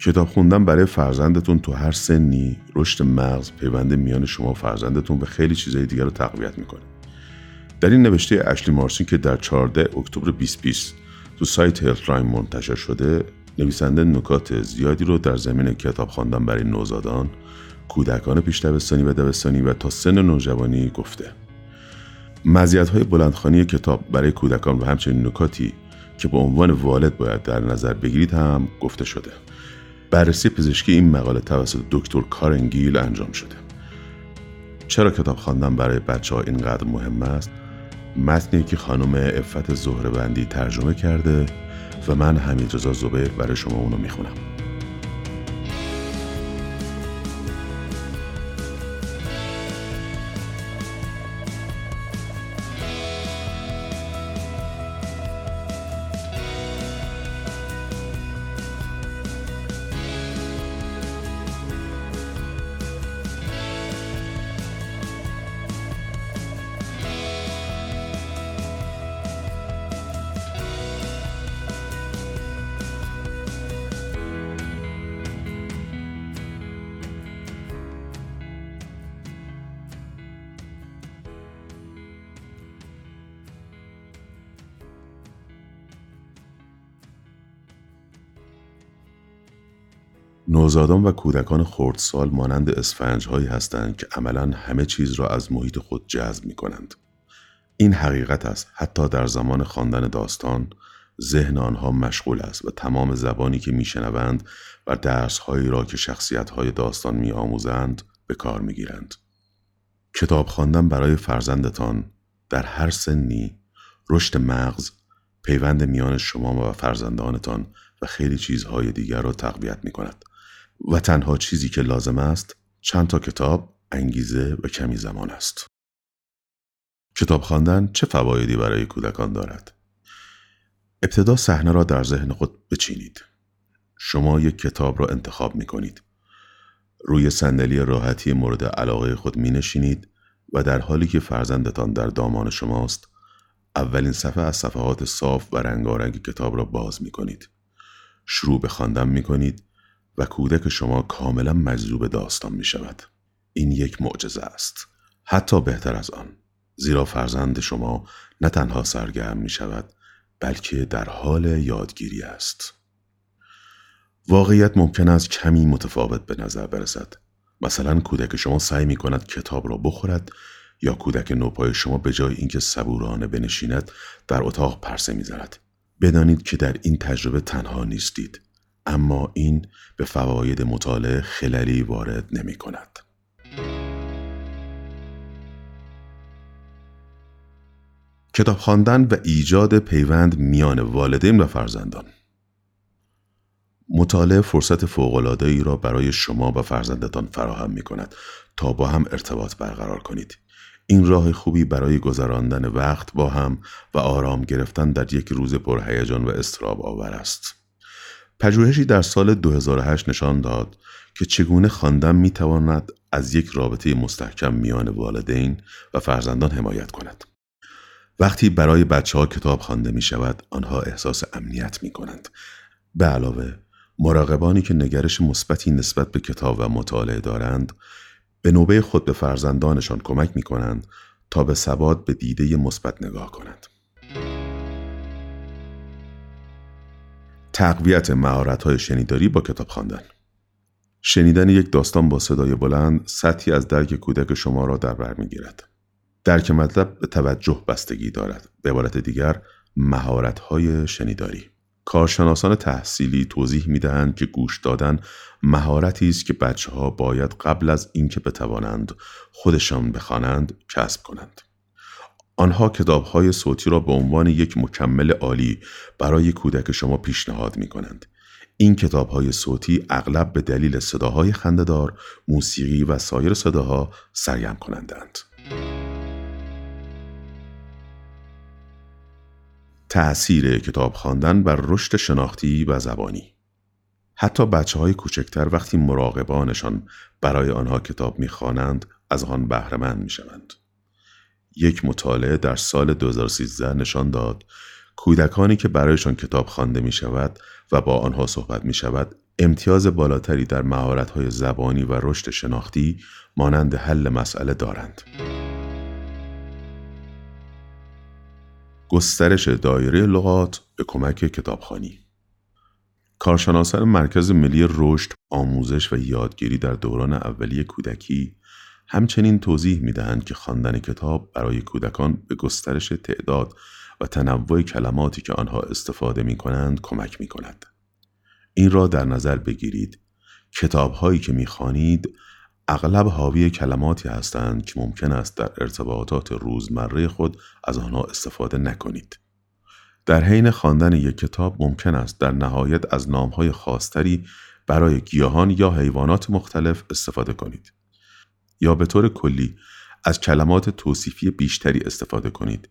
کتاب خوندن برای فرزندتون تو هر سنی رشد مغز پیوند میان شما و فرزندتون و خیلی چیزهای دیگر رو تقویت می‌کنه. در این نوشته اشلی مارسین که در 14 اکتبر 2020 تو سایت هلتلاین منتشر شده نویسنده نکات زیادی رو در زمین کتاب خواندن برای نوزادان کودکان پیش دبستانی و دبستانی و تا سن نوجوانی گفته. مزیت های بلندخانی کتاب برای کودکان و همچنین نکاتی که به عنوان والد باید در نظر بگیرید هم گفته شده. بررسی پزشکی این مقاله توسط دکتر کارنگیل انجام شده. چرا کتاب خواندن برای بچه ها اینقدر مهم است؟ متنی که خانم افت زهربندی ترجمه کرده و من حمید رضا زبیر برای شما اونو می‌خونم. نوزادان و کودکان خردسال مانند اسفنج هایی هستند که عملا همه چیز را از محیط خود جذب می کنند. این حقیقت است حتی در زمان خواندن داستان ذهن آنها مشغول است و تمام زبانی که میشنوند و درسهایی را که شخصیت های داستان می آموزند به کار می گیرند. کتاب خواندن برای فرزندتان در هر سنی رشد مغز پیوند میان شما و فرزندانتان و خیلی چیزهای دیگر را تقویت می کند. و تنها چیزی که لازم است چند تا کتاب، انگیزه و کمی زمان است. کتاب خواندن چه فوایدی برای کودکان دارد؟ ابتدا صحنه را در ذهن خود بچینید. شما یک کتاب را انتخاب می کنید. روی صندلی راحتی مورد علاقه خود می نشینید و در حالی که فرزندتان در دامان شماست اولین صفحه از صفحات صاف و رنگارنگ کتاب را باز می کنید. شروع به خواندن می کنید و کودک شما کاملا مجذوب داستان می شود. این یک معجزه است. حتی بهتر از آن. زیرا فرزند شما نه تنها سرگرم می شود بلکه در حال یادگیری است. واقعیت ممکن است کمی متفاوت به نظر برسد. مثلا کودک شما سعی می کند کتاب را بخورد یا کودک نوپای شما به جای اینکه صبورانه بنشیند در اتاق پرسه می‌زند بدانید که در این تجربه تنها نیستید اما این به فواید مطالعه خللی وارد نمی کند. کتاب خواندن و ایجاد پیوند میان والدین و فرزندان مطالعه فرصت ای را برای شما و فرزندتان فراهم می کند تا با هم ارتباط برقرار کنید. این راه خوبی برای گذراندن وقت با هم و آرام گرفتن در یک روز پرهیجان و استراب آور است. پژوهشی در سال 2008 نشان داد که چگونه خواندن می تواند از یک رابطه مستحکم میان والدین و فرزندان حمایت کند. وقتی برای بچه ها کتاب خوانده می شود آنها احساس امنیت می کنند. به علاوه مراقبانی که نگرش مثبتی نسبت به کتاب و مطالعه دارند به نوبه خود به فرزندانشان کمک می کنند تا به ثبات به دیده مثبت نگاه کنند. تقویت های شنیداری با کتاب خواندن. شنیدن یک داستان با صدای بلند سطحی از درک کودک شما را در بر می‌گیرد. درک مطلب به توجه بستگی دارد. به عبارت دیگر های شنیداری. کارشناسان تحصیلی توضیح می‌دهند که گوش دادن مهارتی است که بچه ها باید قبل از اینکه بتوانند خودشان بخوانند کسب کنند. آنها های صوتی را به عنوان یک مکمل عالی برای کودک شما پیشنهاد می کنند. این های صوتی اغلب به دلیل صداهای خندهدار، موسیقی و سایر صداها سرگرم کنندند. تأثیر کتاب خواندن بر رشد شناختی و زبانی حتی بچه های کوچکتر وقتی مراقبانشان برای آنها کتاب می‌خوانند از آن بهرهمند می‌شوند. یک مطالعه در سال 2013 نشان داد کودکانی که برایشان کتاب خوانده می شود و با آنها صحبت می شود امتیاز بالاتری در مهارت‌های زبانی و رشد شناختی مانند حل مسئله دارند. گسترش دایره لغات به کمک کتابخانی کارشناسان مرکز ملی رشد، آموزش و یادگیری در دوران اولیه کودکی همچنین توضیح می دهند که خواندن کتاب برای کودکان به گسترش تعداد و تنوع کلماتی که آنها استفاده می کنند کمک می کند. این را در نظر بگیرید کتاب هایی که می خانید اغلب حاوی کلماتی هستند که ممکن است در ارتباطات روزمره خود از آنها استفاده نکنید. در حین خواندن یک کتاب ممکن است در نهایت از نامهای خاصتری برای گیاهان یا حیوانات مختلف استفاده کنید. یا به طور کلی از کلمات توصیفی بیشتری استفاده کنید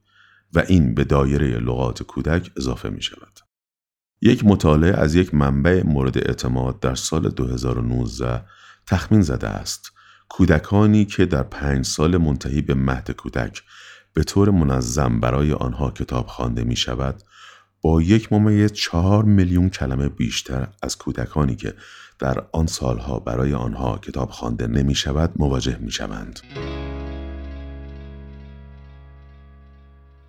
و این به دایره لغات کودک اضافه می شود. یک مطالعه از یک منبع مورد اعتماد در سال 2019 تخمین زده است کودکانی که در پنج سال منتهی به مهد کودک به طور منظم برای آنها کتاب خوانده می شود با یک ممیز چهار میلیون کلمه بیشتر از کودکانی که در آن سالها برای آنها کتاب خوانده نمی شود مواجه می شوند.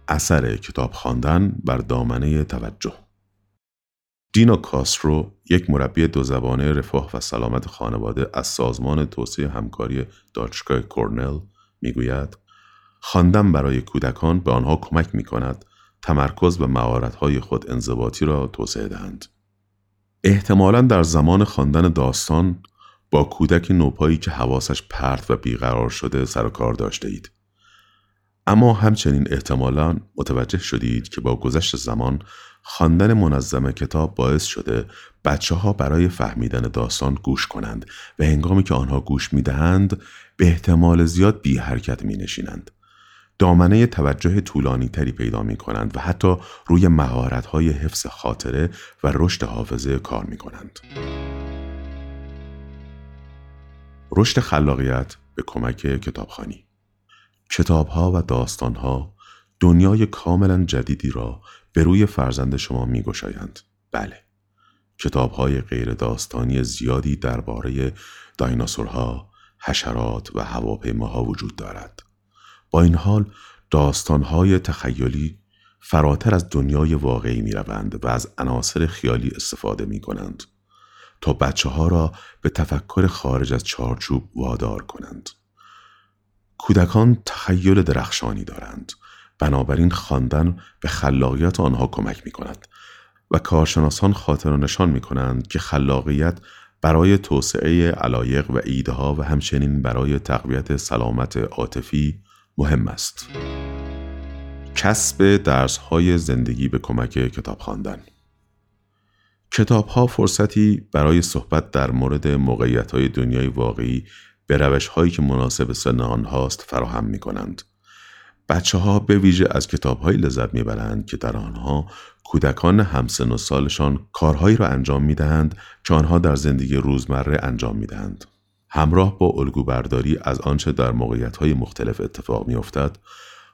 اثر کتاب خواندن بر دامنه توجه دینا کاسترو یک مربی دو زبانه رفاه و سلامت خانواده از سازمان توسعه همکاری دانشگاه کورنل می‌گوید خواندن برای کودکان به آنها کمک می کند تمرکز و مهارت‌های خود انضباطی را توسعه دهند. احتمالا در زمان خواندن داستان با کودک نوپایی که حواسش پرت و بیقرار شده سر و کار داشته اید. اما همچنین احتمالا متوجه شدید که با گذشت زمان خواندن منظم کتاب باعث شده بچه ها برای فهمیدن داستان گوش کنند و هنگامی که آنها گوش می دهند به احتمال زیاد بی حرکت می نشینند. دامنه توجه طولانی تری پیدا می کنند و حتی روی مهارت های حفظ خاطره و رشد حافظه کار می کنند. رشد خلاقیت به کمک کتابخانی کتاب ها و داستان ها دنیای کاملا جدیدی را به روی فرزند شما می گشایند. بله. کتاب های غیر داستانی زیادی درباره دایناسورها، حشرات و هواپیماها وجود دارد. با این حال داستانهای تخیلی فراتر از دنیای واقعی می روند و از عناصر خیالی استفاده می کنند تا بچه ها را به تفکر خارج از چارچوب وادار کنند. کودکان تخیل درخشانی دارند بنابراین خواندن به خلاقیت آنها کمک می کند و کارشناسان خاطر نشان می کنند که خلاقیت برای توسعه علایق و ایده ها و همچنین برای تقویت سلامت عاطفی مهم است. کسب درس های زندگی به کمک کتاب خواندن کتاب ها فرصتی برای صحبت در مورد موقعیت های دنیای واقعی به روش هایی که مناسب سن آنهاست فراهم می کنند. بچه ها به ویژه از کتاب های لذت می برند که در آنها کودکان همسن و سالشان کارهایی را انجام می دهند که آنها در زندگی روزمره انجام می دهند. همراه با الگو برداری از آنچه در های مختلف اتفاق میافتد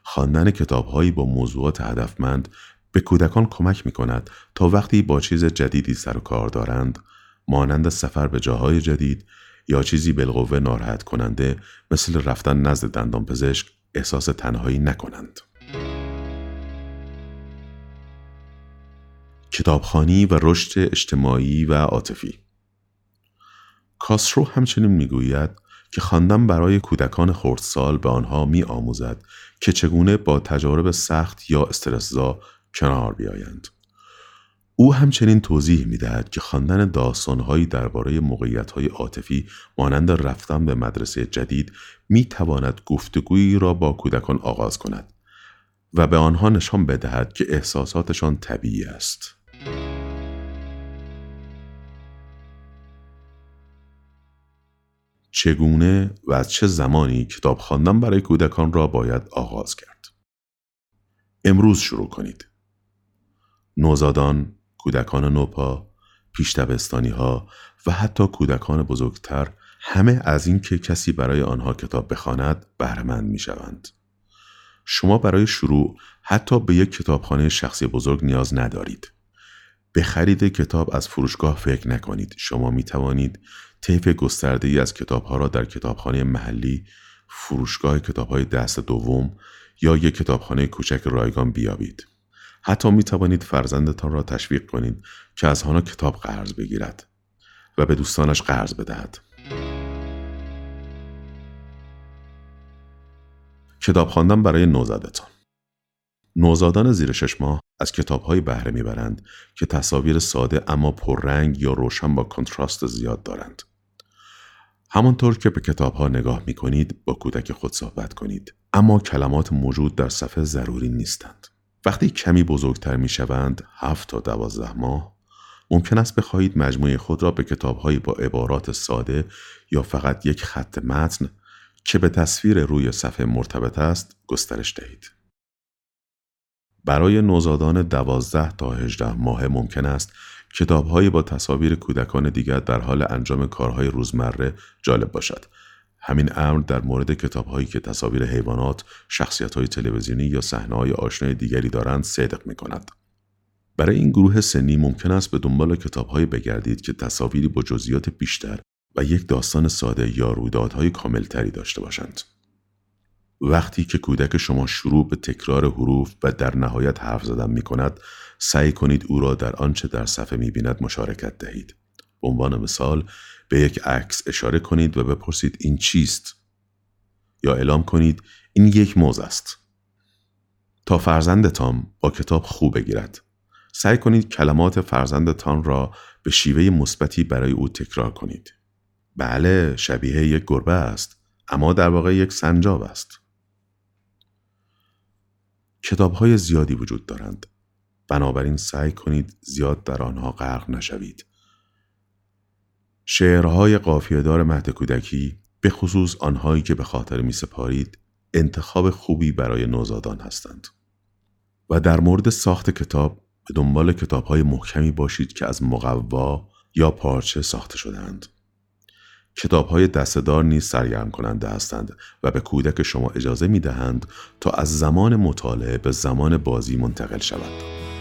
خواندن کتابهایی با موضوعات هدفمند به کودکان کمک می کند تا وقتی با چیز جدیدی سر و کار دارند مانند سفر به جاهای جدید یا چیزی بالقوه ناراحت کننده مثل رفتن نزد دندان پزشک احساس تنهایی نکنند. کتابخانی و رشد اجتماعی و عاطفی کاسرو همچنین می‌گوید که خواندن برای کودکان خردسال به آنها می آموزد که چگونه با تجارب سخت یا استرسزا کنار بیایند. او همچنین توضیح می دهد که خواندن داستانهایی درباره موقعیت‌های عاطفی مانند رفتن به مدرسه جدید می تواند گفتگویی را با کودکان آغاز کند و به آنها نشان بدهد که احساساتشان طبیعی است. چگونه و از چه زمانی کتاب خواندن برای کودکان را باید آغاز کرد. امروز شروع کنید. نوزادان کودکان نوپا پیش ها و حتی کودکان بزرگتر همه از اینکه کسی برای آنها کتاب بخواند بهرهمند می‌شوند. شما برای شروع حتی به یک کتابخانه شخصی بزرگ نیاز ندارید. به خرید کتاب از فروشگاه فکر نکنید. شما می توانید طیف گسترده ای از کتاب ها را در کتابخانه محلی، فروشگاه کتاب های دست دوم یا یک کتابخانه کوچک رایگان بیابید. حتی می توانید فرزندتان را تشویق کنید که از آنها کتاب قرض بگیرد و به دوستانش قرض بدهد. کتاب خواندن برای نوزادتان نوزادان زیر شش ماه از کتابهایی بهره می‌برند که تصاویر ساده اما پررنگ یا روشن با کنتراست زیاد دارند. همانطور که به کتابها نگاه می کنید با کودک خود صحبت کنید اما کلمات موجود در صفحه ضروری نیستند. وقتی کمی بزرگتر می شوند هفت تا دوازده ماه ممکن است بخواهید مجموعه خود را به کتابهایی با عبارات ساده یا فقط یک خط متن که به تصویر روی صفحه مرتبط است گسترش دهید. برای نوزادان دوازده تا هجده ماه ممکن است کتابهایی با تصاویر کودکان دیگر در حال انجام کارهای روزمره جالب باشد. همین امر در مورد کتابهایی که تصاویر حیوانات، شخصیت‌های تلویزیونی یا صحنه‌های آشنای دیگری دارند صدق می کند. برای این گروه سنی ممکن است به دنبال کتابهایی بگردید که تصاویری با جزئیات بیشتر و یک داستان ساده یا رویدادهای کاملتری داشته باشند. وقتی که کودک شما شروع به تکرار حروف و در نهایت حرف زدن می کند، سعی کنید او را در آنچه در صفحه می بیند مشارکت دهید. به عنوان مثال به یک عکس اشاره کنید و بپرسید این چیست؟ یا اعلام کنید این یک موز است. تا فرزندتان با کتاب خوب بگیرد. سعی کنید کلمات فرزندتان را به شیوه مثبتی برای او تکرار کنید. بله شبیه یک گربه است اما در واقع یک سنجاب است. کتاب های زیادی وجود دارند. بنابراین سعی کنید زیاد در آنها غرق نشوید. شعرهای قافیهدار مهد کودکی به خصوص آنهایی که به خاطر می سپارید انتخاب خوبی برای نوزادان هستند. و در مورد ساخت کتاب به دنبال کتاب های محکمی باشید که از مقوا یا پارچه ساخته شدهاند. کتاب های دستدار نیز سرگرم کننده هستند و به کودک شما اجازه می دهند تا از زمان مطالعه به زمان بازی منتقل شود.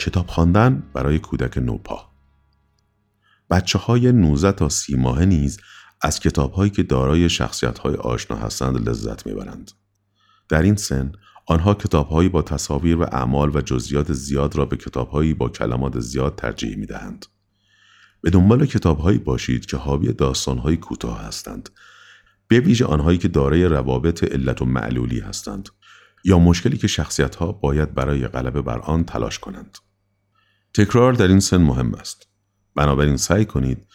کتاب خواندن برای کودک نوپا بچه های 19 تا 30 ماه نیز از کتاب هایی که دارای شخصیت های آشنا هستند لذت می‌برند. در این سن آنها کتاب هایی با تصاویر و اعمال و جزئیات زیاد را به کتاب هایی با کلمات زیاد ترجیح می دهند. به دنبال کتاب هایی باشید که حاوی داستان های کوتاه هستند. به ویژه آنهایی که دارای روابط علت و معلولی هستند یا مشکلی که شخصیت ها باید برای غلبه بر آن تلاش کنند. تکرار در این سن مهم است. بنابراین سعی کنید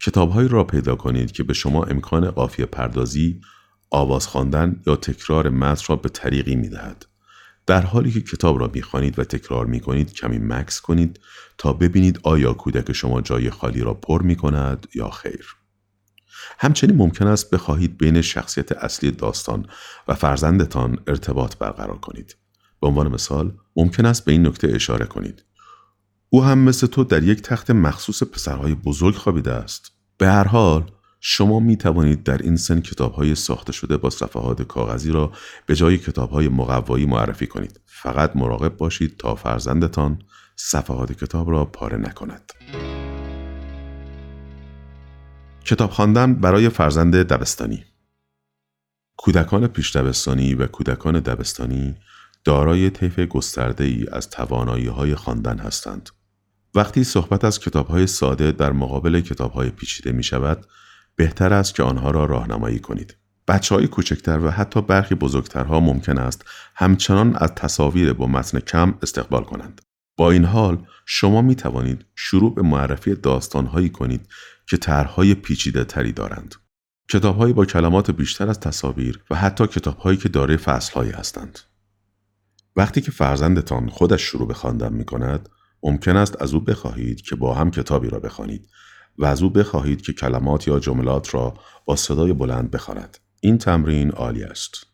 کتابهایی را پیدا کنید که به شما امکان قافیه پردازی، آواز خواندن یا تکرار متن را به طریقی می دهد. در حالی که کتاب را می‌خوانید و تکرار می کنید کمی مکس کنید تا ببینید آیا کودک شما جای خالی را پر می کند یا خیر. همچنین ممکن است بخواهید بین شخصیت اصلی داستان و فرزندتان ارتباط برقرار کنید. به عنوان مثال ممکن است به این نکته اشاره کنید. او هم مثل تو در یک تخت مخصوص پسرهای بزرگ خوابیده است. به هر حال شما می توانید در این سن کتاب های ساخته شده با صفحات کاغذی را به جای کتاب های مقوایی معرفی کنید. فقط مراقب باشید تا فرزندتان صفحات کتاب را پاره نکند. کتاب خواندن برای فرزند دبستانی کودکان پیش دبستانی و کودکان دبستانی دارای طیف گسترده ای از توانایی های خواندن هستند. وقتی صحبت از کتابهای ساده در مقابل کتابهای پیچیده می شود، بهتر است که آنها را راهنمایی کنید. بچه های کوچکتر و حتی برخی بزرگترها ممکن است همچنان از تصاویر با متن کم استقبال کنند. با این حال شما می توانید شروع به معرفی داستانهایی کنید که طرحهای پیچیده تری دارند. کتابهایی با کلمات بیشتر از تصاویر و حتی کتابهایی که دارای فصلهایی هستند. وقتی که فرزندتان خودش شروع به خواندن می کند، ممکن است از او بخواهید که با هم کتابی را بخوانید و از او بخواهید که کلمات یا جملات را با صدای بلند بخواند. این تمرین عالی است.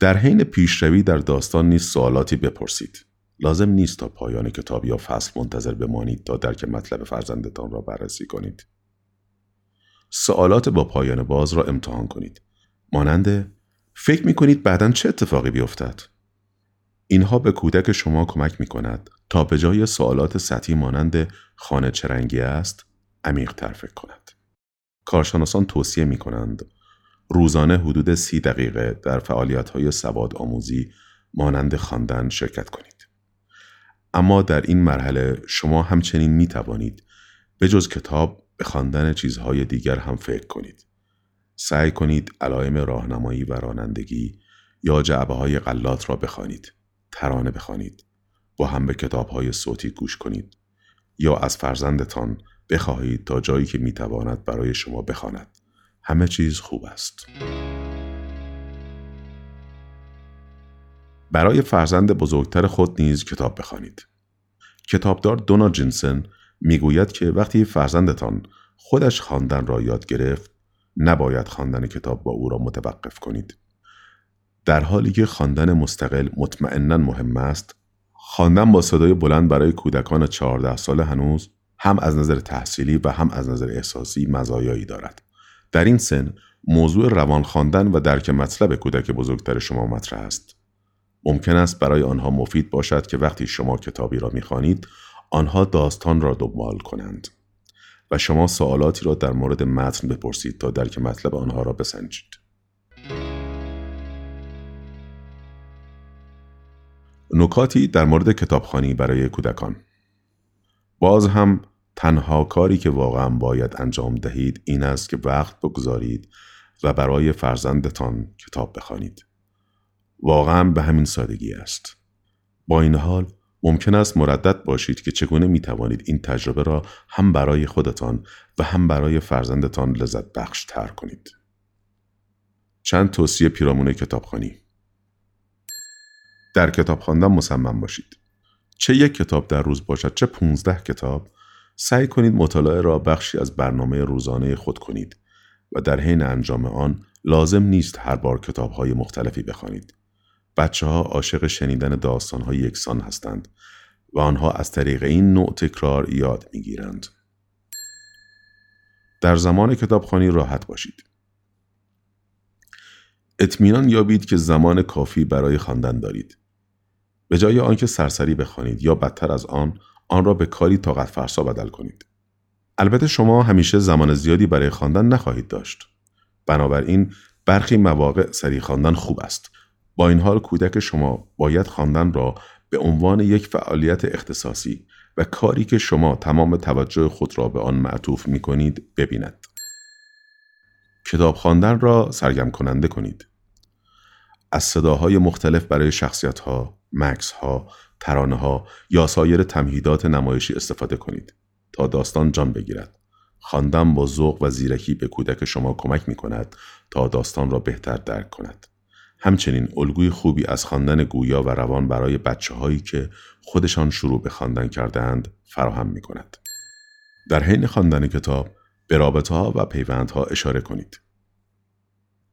در حین پیشروی در داستان نیز سوالاتی بپرسید. لازم نیست تا پایان کتاب یا فصل منتظر بمانید تا درک مطلب فرزندتان را بررسی کنید. سوالات با پایان باز را امتحان کنید. مانند فکر می کنید بعدا چه اتفاقی بیفتد؟ اینها به کودک شما کمک می کند تا به جای سوالات سطحی مانند خانه چه رنگی است عمیق تر فکر کند. کارشناسان توصیه می کنند روزانه حدود سی دقیقه در فعالیت های سواد آموزی مانند خواندن شرکت کنید. اما در این مرحله شما همچنین می توانید به جز کتاب به خواندن چیزهای دیگر هم فکر کنید. سعی کنید علائم راهنمایی و رانندگی یا جعبه های غلات را بخوانید. ترانه بخوانید. با هم به کتاب های صوتی گوش کنید. یا از فرزندتان بخواهید تا جایی که می‌تواند برای شما بخواند. همه چیز خوب است. برای فرزند بزرگتر خود نیز کتاب بخوانید. کتابدار دونا جینسن می‌گوید که وقتی فرزندتان خودش خواندن را یاد گرفت نباید خواندن کتاب با او را متوقف کنید. در حالی که خواندن مستقل مطمئنا مهم است، خواندن با صدای بلند برای کودکان 14 ساله هنوز هم از نظر تحصیلی و هم از نظر احساسی مزایایی دارد. در این سن موضوع روان خواندن و درک مطلب کودک بزرگتر شما مطرح است. ممکن است برای آنها مفید باشد که وقتی شما کتابی را می‌خوانید آنها داستان را دنبال کنند و شما سوالاتی را در مورد متن بپرسید تا درک مطلب آنها را بسنجید. نکاتی در مورد کتابخانی برای کودکان باز هم تنها کاری که واقعا باید انجام دهید این است که وقت بگذارید و برای فرزندتان کتاب بخوانید. واقعا به همین سادگی است. با این حال ممکن است مردد باشید که چگونه می توانید این تجربه را هم برای خودتان و هم برای فرزندتان لذت بخش تر کنید. چند توصیه پیرامون کتابخانی در کتاب خواندن مصمم باشید. چه یک کتاب در روز باشد چه 15 کتاب سعی کنید مطالعه را بخشی از برنامه روزانه خود کنید و در حین انجام آن لازم نیست هر بار کتاب های مختلفی بخوانید. بچه ها عاشق شنیدن داستان های یکسان هستند و آنها از طریق این نوع تکرار یاد می گیرند. در زمان کتابخوانی راحت باشید. اطمینان یابید که زمان کافی برای خواندن دارید. به جای آنکه سرسری بخوانید یا بدتر از آن آن را به کاری طاقت فرسا بدل کنید. البته شما همیشه زمان زیادی برای خواندن نخواهید داشت. بنابراین برخی مواقع سری خواندن خوب است. با این حال کودک شما باید خواندن را به عنوان یک فعالیت اختصاصی و کاری که شما تمام توجه خود را به آن معطوف می کنید ببیند. کتاب خواندن را سرگرم کننده کنید. از صداهای مختلف برای شخصیت ها، مکس ها، ترانه ها یا سایر تمهیدات نمایشی استفاده کنید تا داستان جان بگیرد. خواندن با ذوق و زیرکی به کودک شما کمک می کند تا داستان را بهتر درک کند. همچنین الگوی خوبی از خواندن گویا و روان برای بچه هایی که خودشان شروع به خواندن کردهاند فراهم می کند. در حین خواندن کتاب به رابطه ها و پیوندها اشاره کنید.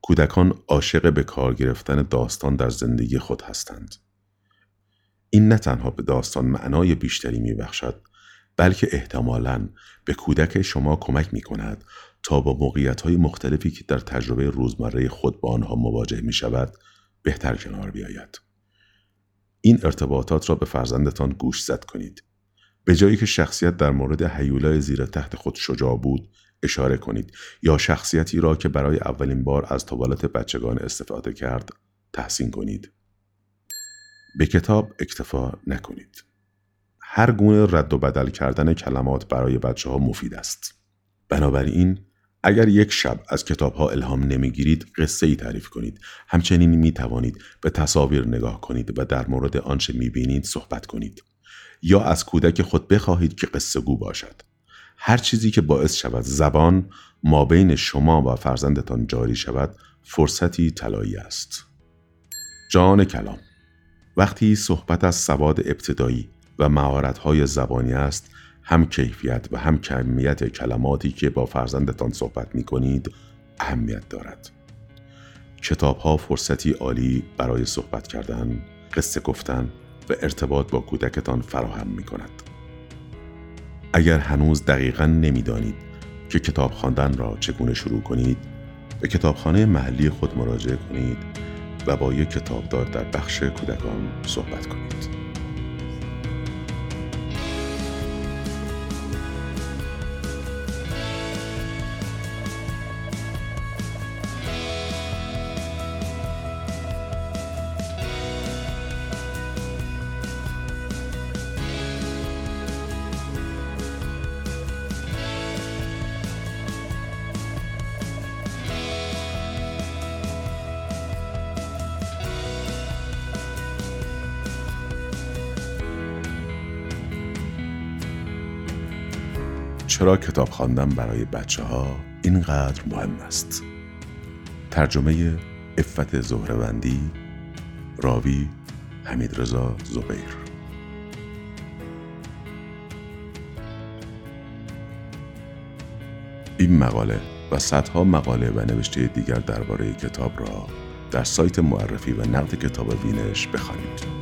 کودکان عاشق به کار گرفتن داستان در زندگی خود هستند. این نه تنها به داستان معنای بیشتری می بخشد بلکه احتمالاً به کودک شما کمک می کند تا با موقعیت های مختلفی که در تجربه روزمره خود با آنها مواجه می شود بهتر کنار بیاید. این ارتباطات را به فرزندتان گوش زد کنید. به جایی که شخصیت در مورد حیولای زیر تحت خود شجاع بود اشاره کنید یا شخصیتی را که برای اولین بار از توالت بچگان استفاده کرد تحسین کنید. به کتاب اکتفا نکنید. هر گونه رد و بدل کردن کلمات برای بچه ها مفید است. بنابراین اگر یک شب از کتاب ها الهام نمی‌گیرید قصه ای تعریف کنید همچنین می توانید به تصاویر نگاه کنید و در مورد آنچه می بینید صحبت کنید یا از کودک خود بخواهید که قصه گو باشد هر چیزی که باعث شود زبان ما بین شما و فرزندتان جاری شود فرصتی طلایی است جان کلام وقتی صحبت از سواد ابتدایی و مهارت‌های زبانی است هم کیفیت و هم کمیت کلماتی که با فرزندتان صحبت می کنید اهمیت دارد. کتاب ها فرصتی عالی برای صحبت کردن، قصه گفتن و ارتباط با کودکتان فراهم می کند. اگر هنوز دقیقا نمی‌دانید که کتاب خواندن را چگونه شروع کنید، به کتابخانه محلی خود مراجعه کنید و با یک کتابدار در بخش کودکان صحبت کنید. چرا کتاب خواندن برای بچه ها اینقدر مهم است ترجمه افت زهروندی راوی حمید رضا زبیر این مقاله و صدها مقاله و نوشته دیگر درباره کتاب را در سایت معرفی و نقد کتاب وینش بخوانید.